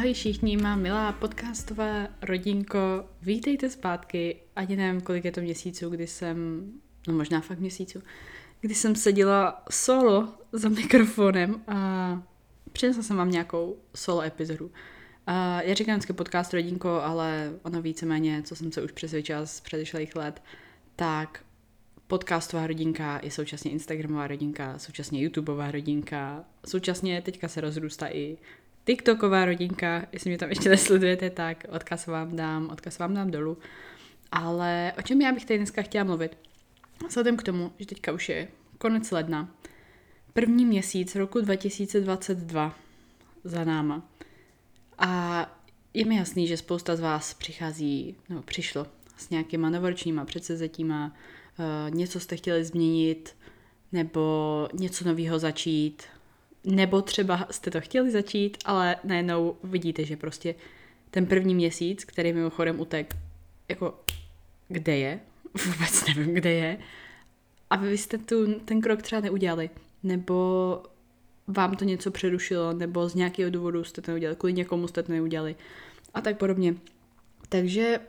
Ahoj všichni, má milá podcastová rodinko, vítejte zpátky, ani nevím, kolik je to měsíců, kdy jsem, no možná fakt měsíců, kdy jsem seděla solo za mikrofonem a přinesla jsem vám nějakou solo epizodu. A já říkám vždycky podcast rodinko, ale ono víceméně, co jsem se už přesvědčila z předešlých let, tak podcastová rodinka je současně Instagramová rodinka, současně YouTubeová rodinka, současně teďka se rozrůstá i TikToková rodinka, jestli mě tam ještě nesledujete, tak odkaz vám dám, odkaz vám dám dolů. Ale o čem já bych tady dneska chtěla mluvit? Vzhledem k tomu, že teďka už je konec ledna, první měsíc roku 2022 za náma. A je mi jasný, že spousta z vás přichází, no přišlo s nějakýma novoročníma předsezetíma, uh, něco jste chtěli změnit, nebo něco nového začít, nebo třeba jste to chtěli začít, ale najednou vidíte, že prostě ten první měsíc, který mimochodem utek, jako kde je, vůbec nevím, kde je, a vy jste tu, ten krok třeba neudělali, nebo vám to něco přerušilo, nebo z nějakého důvodu jste to neudělali, kvůli někomu jste to neudělali a tak podobně. Takže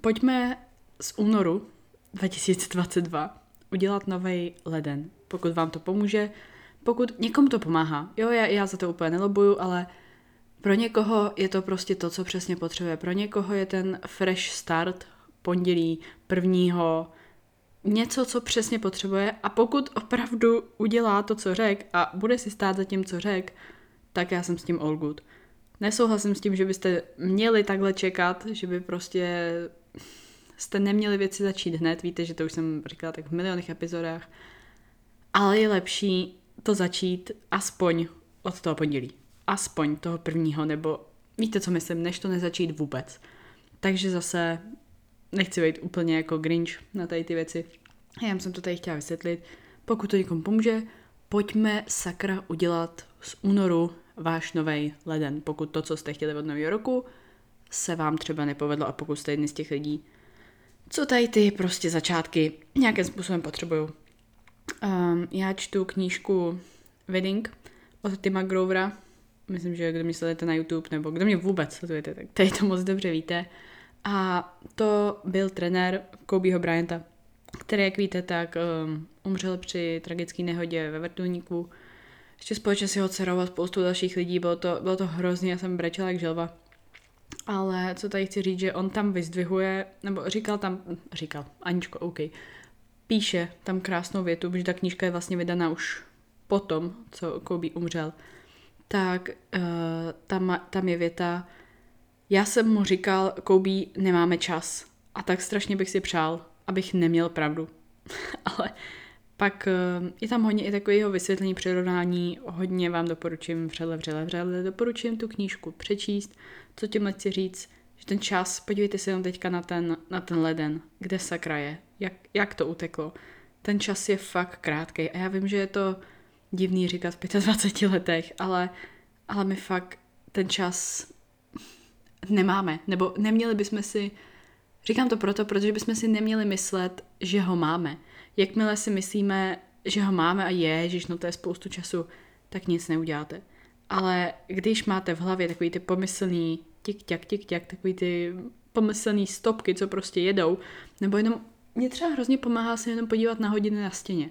pojďme z únoru 2022 udělat nový leden. Pokud vám to pomůže, pokud někomu to pomáhá, jo, já, já za to úplně nelobuju, ale pro někoho je to prostě to, co přesně potřebuje. Pro někoho je ten fresh start pondělí prvního něco, co přesně potřebuje a pokud opravdu udělá to, co řek a bude si stát za tím, co řek, tak já jsem s tím all good. Nesouhlasím s tím, že byste měli takhle čekat, že by prostě jste neměli věci začít hned, víte, že to už jsem říkala tak v milionech epizodách, ale je lepší to začít aspoň od toho pondělí. Aspoň toho prvního, nebo víte, co myslím, než to nezačít vůbec. Takže zase nechci být úplně jako Grinch na tady ty věci. Já jsem to tady chtěla vysvětlit. Pokud to někomu pomůže, pojďme sakra udělat z únoru váš nový leden. Pokud to, co jste chtěli od nového roku, se vám třeba nepovedlo a pokud jste jedni z těch lidí, co tady ty prostě začátky nějakým způsobem potřebují. Um, já čtu knížku Wedding od Tima Grovera. Myslím, že kdo mě sledujete na YouTube, nebo kdo mě vůbec sledujete, tak tady to moc dobře víte. A to byl trenér Kobeho Bryanta, který, jak víte, tak um, umřel při tragické nehodě ve vrtulníku. Ještě společně si ho dcerou a spoustu dalších lidí, bylo to, bylo to hrozný, já jsem brečela jak želva. Ale co tady chci říct, že on tam vyzdvihuje, nebo říkal tam, říkal, Aničko, OK, píše tam krásnou větu, protože ta knížka je vlastně vydaná už potom, co Kobe umřel, tak uh, tam, tam je věta, já jsem mu říkal, Kobe, nemáme čas. A tak strašně bych si přál, abych neměl pravdu. Ale pak uh, je tam hodně i takového vysvětlení, přirovnání, hodně vám doporučím vřele, vřele, vřele, doporučím tu knížku přečíst, co tím chci říct, že ten čas, podívejte se jenom teďka na ten, na ten leden, kde sakra je, jak, jak to uteklo. Ten čas je fakt krátký a já vím, že je to divný říkat v 25 letech, ale, ale my fakt ten čas nemáme, nebo neměli bychom si, říkám to proto, protože bychom si neměli myslet, že ho máme. Jakmile si myslíme, že ho máme a je, že no to je spoustu času, tak nic neuděláte. Ale když máte v hlavě takový ty pomyslný tik-tak, tik-tak, takový ty pomyslný stopky, co prostě jedou, nebo jenom, mě třeba hrozně pomáhá se jenom podívat na hodiny na stěně.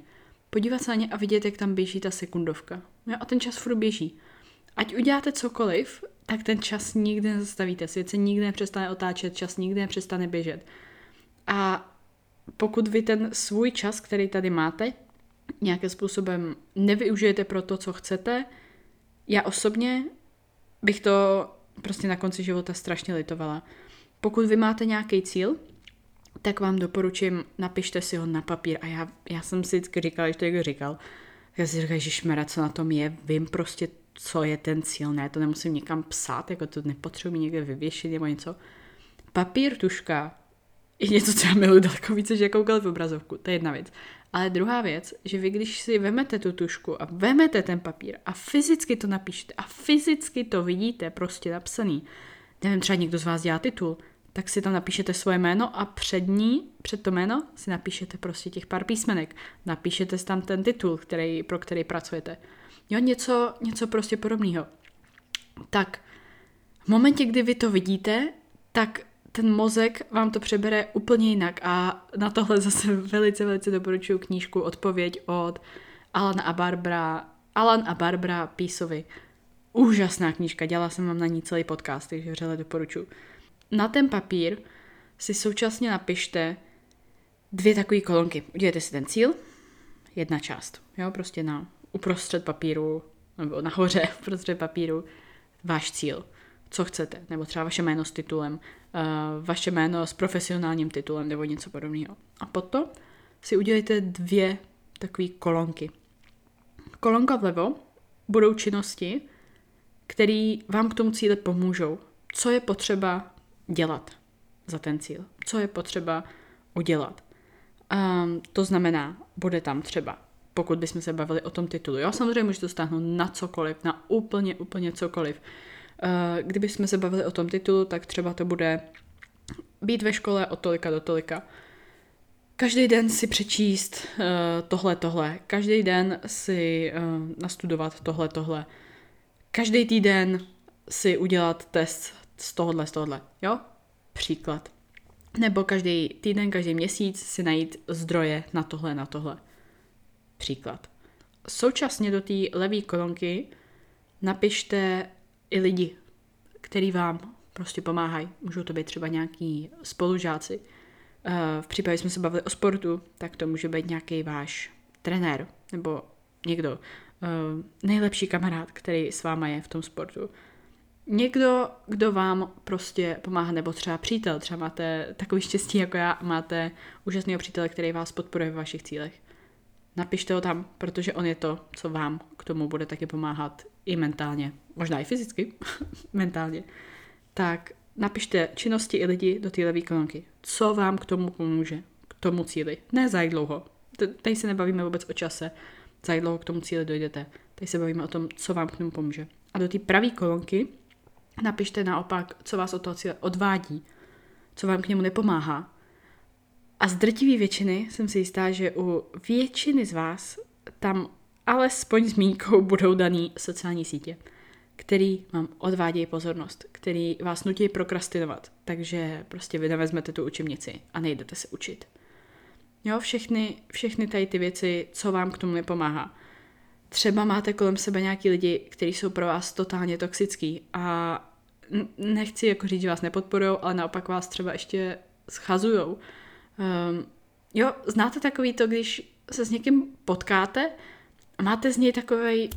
Podívat se na ně a vidět, jak tam běží ta sekundovka. Jo, a ten čas furt běží. Ať uděláte cokoliv, tak ten čas nikdy nezastavíte. Svět se nikdy nepřestane otáčet, čas nikdy nepřestane běžet. A pokud vy ten svůj čas, který tady máte, nějakým způsobem nevyužijete pro to, co chcete, já osobně bych to prostě na konci života strašně litovala. Pokud vy máte nějaký cíl, tak vám doporučím, napište si ho na papír. A já, já jsem si vždycky říkala, když to někdo říkal, já si říkala, že šmera, co na tom je, vím prostě, co je ten cíl, ne, to nemusím někam psát, jako to nepotřebuji někde vyvěšit nebo něco. Papír, tuška je něco, co já miluji daleko více, že jakoukoliv obrazovku, to je jedna věc. Ale druhá věc, že vy když si vemete tu tušku a vemete ten papír a fyzicky to napíšete a fyzicky to vidíte prostě napsaný, nevím, třeba někdo z vás dělá titul, tak si tam napíšete svoje jméno a před ní, před to jméno, si napíšete prostě těch pár písmenek. Napíšete tam ten titul, který, pro který pracujete. Jo, něco, něco prostě podobného. Tak V momentě, kdy vy to vidíte, tak ten mozek vám to přebere úplně jinak a na tohle zase velice, velice doporučuji knížku Odpověď od Alan a Barbara, Alan a Barbara Písovi. Úžasná knížka, dělala jsem vám na ní celý podcast, takže vřele doporučuji. Na ten papír si současně napište dvě takové kolonky. Udělejte si ten cíl, jedna část, jo, prostě na uprostřed papíru, nebo nahoře uprostřed papíru, váš cíl, co chcete, nebo třeba vaše jméno s titulem, vaše jméno s profesionálním titulem, nebo něco podobného. A potom si udělejte dvě takové kolonky. Kolonka vlevo budou činnosti, které vám k tomu cíli pomůžou. Co je potřeba dělat za ten cíl? Co je potřeba udělat? Um, to znamená, bude tam třeba, pokud bychom se bavili o tom titulu. Jo, samozřejmě můžete to stáhnout na cokoliv, na úplně, úplně cokoliv. Uh, kdybychom se bavili o tom titulu, tak třeba to bude být ve škole od tolika do tolika. Každý den si přečíst uh, tohle, tohle. Každý den si uh, nastudovat tohle, tohle. Každý týden si udělat test z tohohle, z tohohle. Jo? Příklad. Nebo každý týden, každý měsíc si najít zdroje na tohle, na tohle. Příklad. Současně do té levé kolonky napište i lidi, který vám prostě pomáhají. Můžou to být třeba nějaký spolužáci. Eh, v případě, jsme se bavili o sportu, tak to může být nějaký váš trenér nebo někdo, eh, nejlepší kamarád, který s váma je v tom sportu někdo, kdo vám prostě pomáhá, nebo třeba přítel, třeba máte takový štěstí jako já, máte úžasného přítele, který vás podporuje v vašich cílech. Napište ho tam, protože on je to, co vám k tomu bude taky pomáhat i mentálně, možná i fyzicky, mentálně. Tak napište činnosti i lidi do té levé kolonky. Co vám k tomu pomůže, k tomu cíli. Ne za dlouho. Tady se nebavíme vůbec o čase, za dlouho k tomu cíli dojdete. Tady se bavíme o tom, co vám k tomu pomůže. A do té pravé kolonky Napište naopak, co vás od toho cíle odvádí, co vám k němu nepomáhá. A z drtivé většiny jsem si jistá, že u většiny z vás tam alespoň zmínkou budou daný sociální sítě, který vám odvádějí pozornost, který vás nutí prokrastinovat, takže prostě vy nevezmete tu učebnici a nejdete se učit. Jo, všechny, všechny tady ty věci, co vám k tomu nepomáhá třeba máte kolem sebe nějaký lidi, kteří jsou pro vás totálně toxický a nechci jako říct, že vás nepodporují, ale naopak vás třeba ještě schazujou. Um, jo, znáte takový to, když se s někým potkáte a máte z něj takový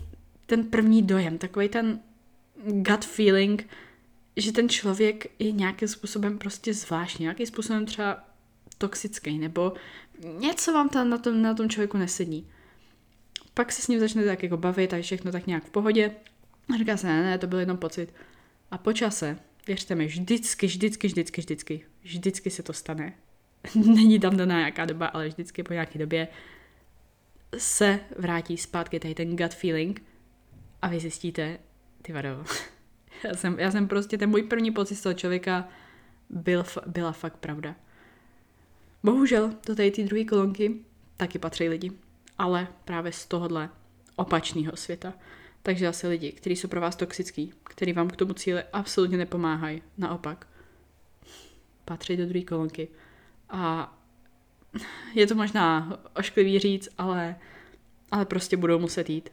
ten první dojem, takový ten gut feeling, že ten člověk je nějakým způsobem prostě zvláštní, nějakým způsobem třeba toxický, nebo něco vám tam na tom, na tom člověku nesedí pak se s ním začnete tak jako bavit a všechno tak nějak v pohodě. A říká se, ne, ne, to byl jenom pocit. A po čase, věřte mi, vždycky, vždycky, vždycky, vždycky, vždycky se to stane. Není tam daná nějaká doba, ale vždycky po nějaké době se vrátí zpátky tady ten gut feeling a vy zjistíte, ty vado, já jsem, já jsem prostě, ten můj první pocit z toho člověka byl, byla fakt pravda. Bohužel do tady ty druhé kolonky taky patří lidi ale právě z tohohle opačného světa. Takže zase lidi, kteří jsou pro vás toxický, kteří vám k tomu cíli absolutně nepomáhají, naopak, patří do druhé kolonky. A je to možná ošklivý říct, ale, ale prostě budou muset jít.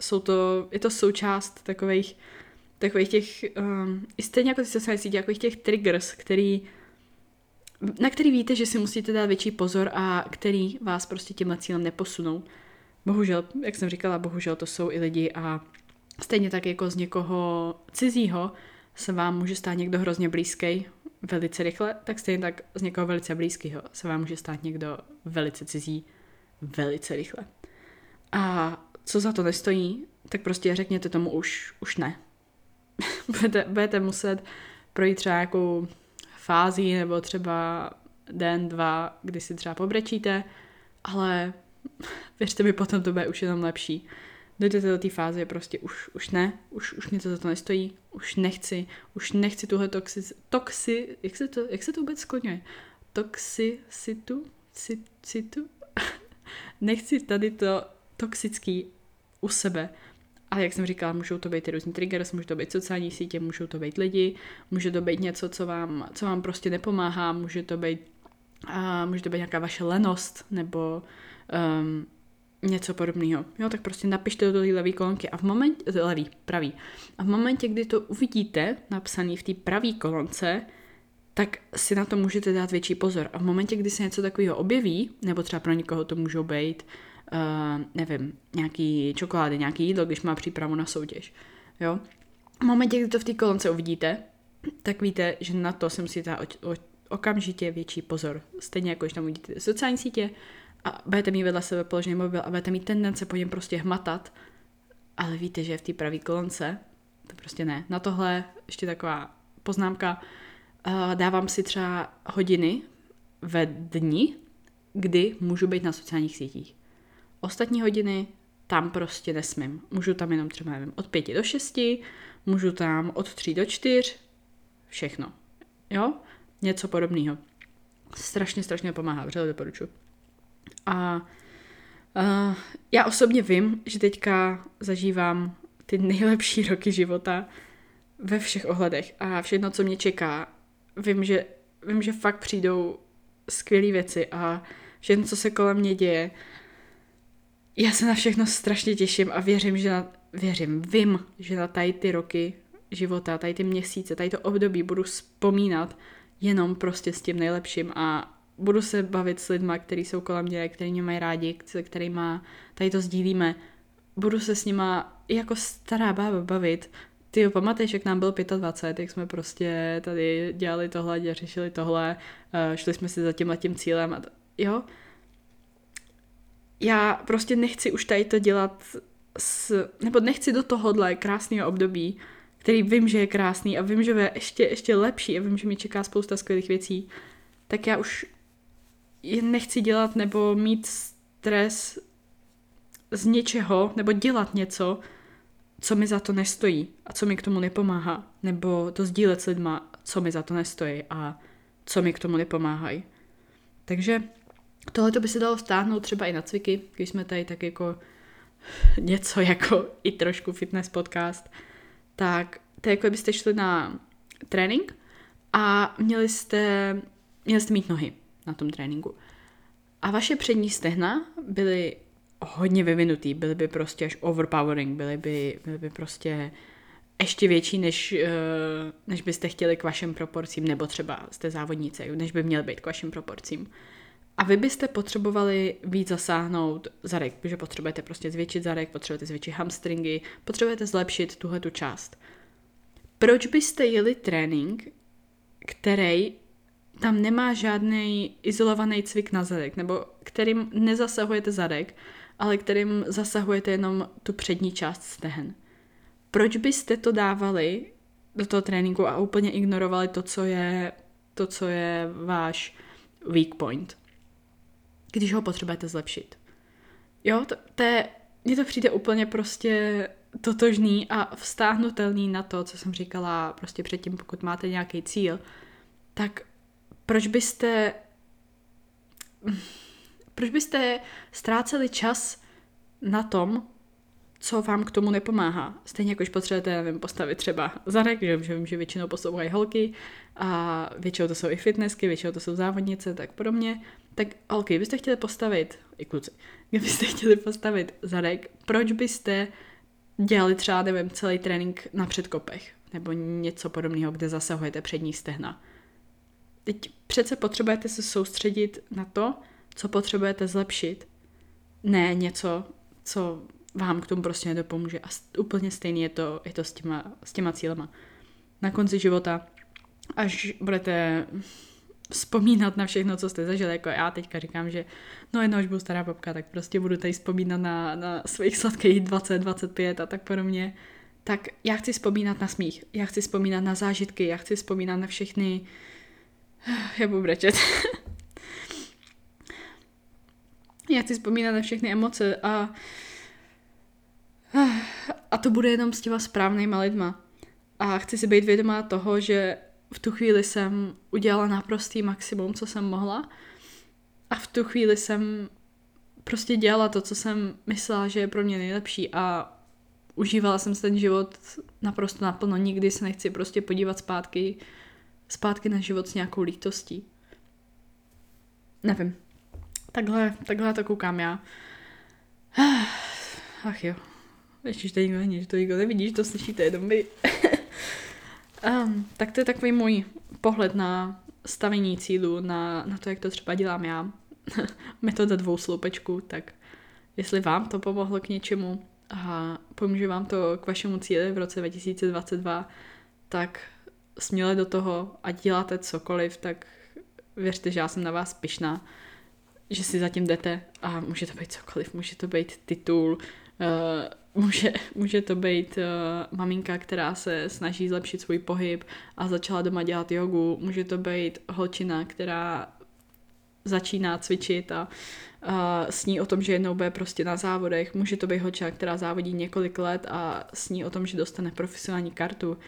Jsou to, je to součást takových, takových těch, um, stejně jako ty sociální sítě, takových těch triggers, který na který víte, že si musíte dát větší pozor a který vás prostě tímhle cílem neposunou. Bohužel, jak jsem říkala, bohužel to jsou i lidi a stejně tak jako z někoho cizího se vám může stát někdo hrozně blízký velice rychle, tak stejně tak z někoho velice blízkého se vám může stát někdo velice cizí velice rychle. A co za to nestojí, tak prostě řekněte tomu už, už ne. budete, budete muset projít třeba nějakou fází nebo třeba den, dva, kdy si třeba pobrečíte, ale věřte mi, potom to bude už jenom lepší. Dojdete do té fáze, prostě už, už ne, už, už mě to za to nestojí, už nechci, už nechci tuhle toxi, toxi, jak se to, jak se to vůbec skloňuje? Toxicitu? Citu? nechci tady to toxický u sebe Ale jak jsem říkala, můžou to být různý triggers, můžou to být sociální sítě, můžou to být lidi, může to být něco, co vám, co vám prostě nepomáhá, může to být, a může to být nějaká vaše lenost, nebo um, něco podobného. Jo, tak prostě napište do té levé kolonky a v momentě, levý, pravý. A v momentě, kdy to uvidíte napsaný v té pravé kolonce, tak si na to můžete dát větší pozor. A v momentě, kdy se něco takového objeví, nebo třeba pro někoho to můžou být, uh, nevím, nějaký čokolády, nějaký jídlo, když má přípravu na soutěž, jo. V momentě, kdy to v té kolonce uvidíte, tak víte, že na to se musíte dát okamžitě větší pozor. Stejně jako když tam uvidíte sociální sítě a budete mít vedle sebe položený mobil a budete mít tendence po něm prostě hmatat, ale víte, že je v té pravé kolonce, to prostě ne. Na tohle ještě taková poznámka, uh, dávám si třeba hodiny ve dni, kdy můžu být na sociálních sítích. Ostatní hodiny tam prostě nesmím. Můžu tam jenom třeba, nevím, od pěti do šesti, můžu tam od tří do čtyř, všechno. Jo? Něco podobného. Strašně, strašně pomáhá, vřele doporučuji. A uh, já osobně vím, že teďka zažívám ty nejlepší roky života ve všech ohledech. A všechno, co mě čeká, vím, že, vím, že fakt přijdou skvělé věci a všechno, co se kolem mě děje, já se na všechno strašně těším a věřím, že na, věřím, vím, že na tady ty roky života, tady ty měsíce, tady to období budu vzpomínat jenom prostě s tím nejlepším a budu se bavit s lidmi, kteří jsou kolem mě, kteří mě mají rádi, se kterými tady to sdílíme. Budu se s nima jako stará bába bavit. Ty jo, pamatuješ, jak nám byl 25, jak jsme prostě tady dělali tohle a řešili tohle, uh, šli jsme si za tím letím cílem a to, jo. Já prostě nechci už tady to dělat s, nebo nechci do tohohle krásného období, který vím, že je krásný a vím, že je ještě, ještě lepší a vím, že mi čeká spousta skvělých věcí, tak já už nechci dělat nebo mít stres z něčeho, nebo dělat něco, co mi za to nestojí a co mi k tomu nepomáhá, nebo to sdílet s lidma, co mi za to nestojí a co mi k tomu nepomáhají. Takže tohle by se dalo stáhnout třeba i na cviky, když jsme tady tak jako něco jako i trošku fitness podcast, tak to je jako byste šli na trénink a měli jste, měli jste mít nohy na tom tréninku. A vaše přední stehna byly hodně vyvinutý, byly by prostě až overpowering, byly by, byly by prostě ještě větší, než, eh, než byste chtěli k vašim proporcím, nebo třeba jste závodnice, než by měl být k vašim proporcím. A vy byste potřebovali víc zasáhnout zadek, protože potřebujete prostě zvětšit zadek, potřebujete zvětšit hamstringy, potřebujete zlepšit tuhle tu část. Proč byste jeli trénink, který tam nemá žádný izolovaný cvik na zadek, nebo kterým nezasahujete zadek, ale kterým zasahujete jenom tu přední část stehen. Proč byste to dávali do toho tréninku a úplně ignorovali to, co je, to, co je váš weak point, když ho potřebujete zlepšit? Jo, to, to je, mně to přijde úplně prostě totožný a vztáhnutelný na to, co jsem říkala prostě předtím, pokud máte nějaký cíl, tak proč byste proč byste ztráceli čas na tom, co vám k tomu nepomáhá. Stejně jako když potřebujete, nevím, postavit třeba zadek, že, že vím, že většinou poslouchají holky a většinou to jsou i fitnessky, většinou to jsou závodnice, tak podobně. Tak holky, byste chtěli postavit, i kluci, kdybyste chtěli postavit zadek, proč byste dělali třeba, nevím, celý trénink na předkopech nebo něco podobného, kde zasahujete přední stehna. Teď přece potřebujete se soustředit na to, co potřebujete zlepšit, ne něco, co vám k tomu prostě nedopomůže. A úplně stejný je to, je to s, těma, s těma cílema. Na konci života, až budete vzpomínat na všechno, co jste zažili, jako já teďka říkám, že no jednou, až budu stará babka, tak prostě budu tady vzpomínat na, na svých sladkých 20, 25 a tak podobně. Tak já chci vzpomínat na smích, já chci vzpomínat na zážitky, já chci vzpomínat na všechny já budu brečet. Já chci vzpomínat na všechny emoce a a to bude jenom s těma správnýma lidma. A chci si být vědomá toho, že v tu chvíli jsem udělala naprostý maximum, co jsem mohla. A v tu chvíli jsem prostě dělala to, co jsem myslela, že je pro mě nejlepší a užívala jsem ten život naprosto naplno. Nikdy se nechci prostě podívat zpátky, zpátky na život s nějakou lítostí. Nevím. Takhle, takhle to koukám já. Ach jo. Ještě tady nikdo není, že to nikdo nevidíš, to slyšíte jenom vy. um, tak to je takový můj pohled na stavení cílu, na, na to, jak to třeba dělám já. Metoda dvou sloupečků, tak jestli vám to pomohlo k něčemu a pomůže vám to k vašemu cíli v roce 2022, tak směle do toho a děláte cokoliv, tak věřte, že já jsem na vás pyšná, že si zatím jdete a může to být cokoliv, může to být titul, uh, může, může to být uh, maminka, která se snaží zlepšit svůj pohyb a začala doma dělat jogu, může to být holčina, která začíná cvičit a a sní o tom, že jednou bude prostě na závodech. Může to být holčina, která závodí několik let a sní o tom, že dostane profesionální kartu.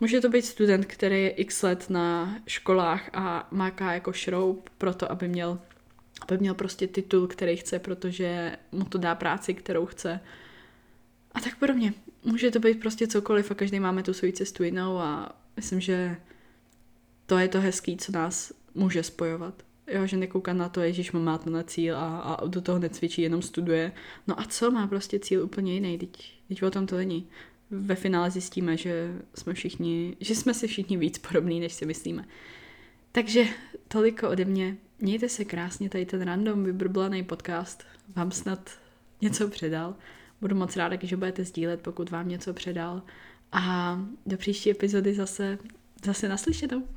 Může to být student, který je x let na školách a máká jako šroub pro to, aby měl, aby měl prostě titul, který chce, protože mu to dá práci, kterou chce. A tak podobně. Může to být prostě cokoliv a každý máme tu svoji cestu jinou a myslím, že to je to hezký, co nás může spojovat. Jo, že nekouká na to, Ježíš má to na cíl a, a do toho necvičí, jenom studuje. No a co, má prostě cíl úplně jiný, teď, teď o tom to není. Ve finále zjistíme, že jsme všichni, že jsme si všichni víc podobní, než si myslíme. Takže toliko ode mě. Mějte se krásně, tady ten random vybrblaný podcast vám snad něco předal. Budu moc ráda, když budete sdílet, pokud vám něco předal. A do příští epizody zase, zase naslyšenou.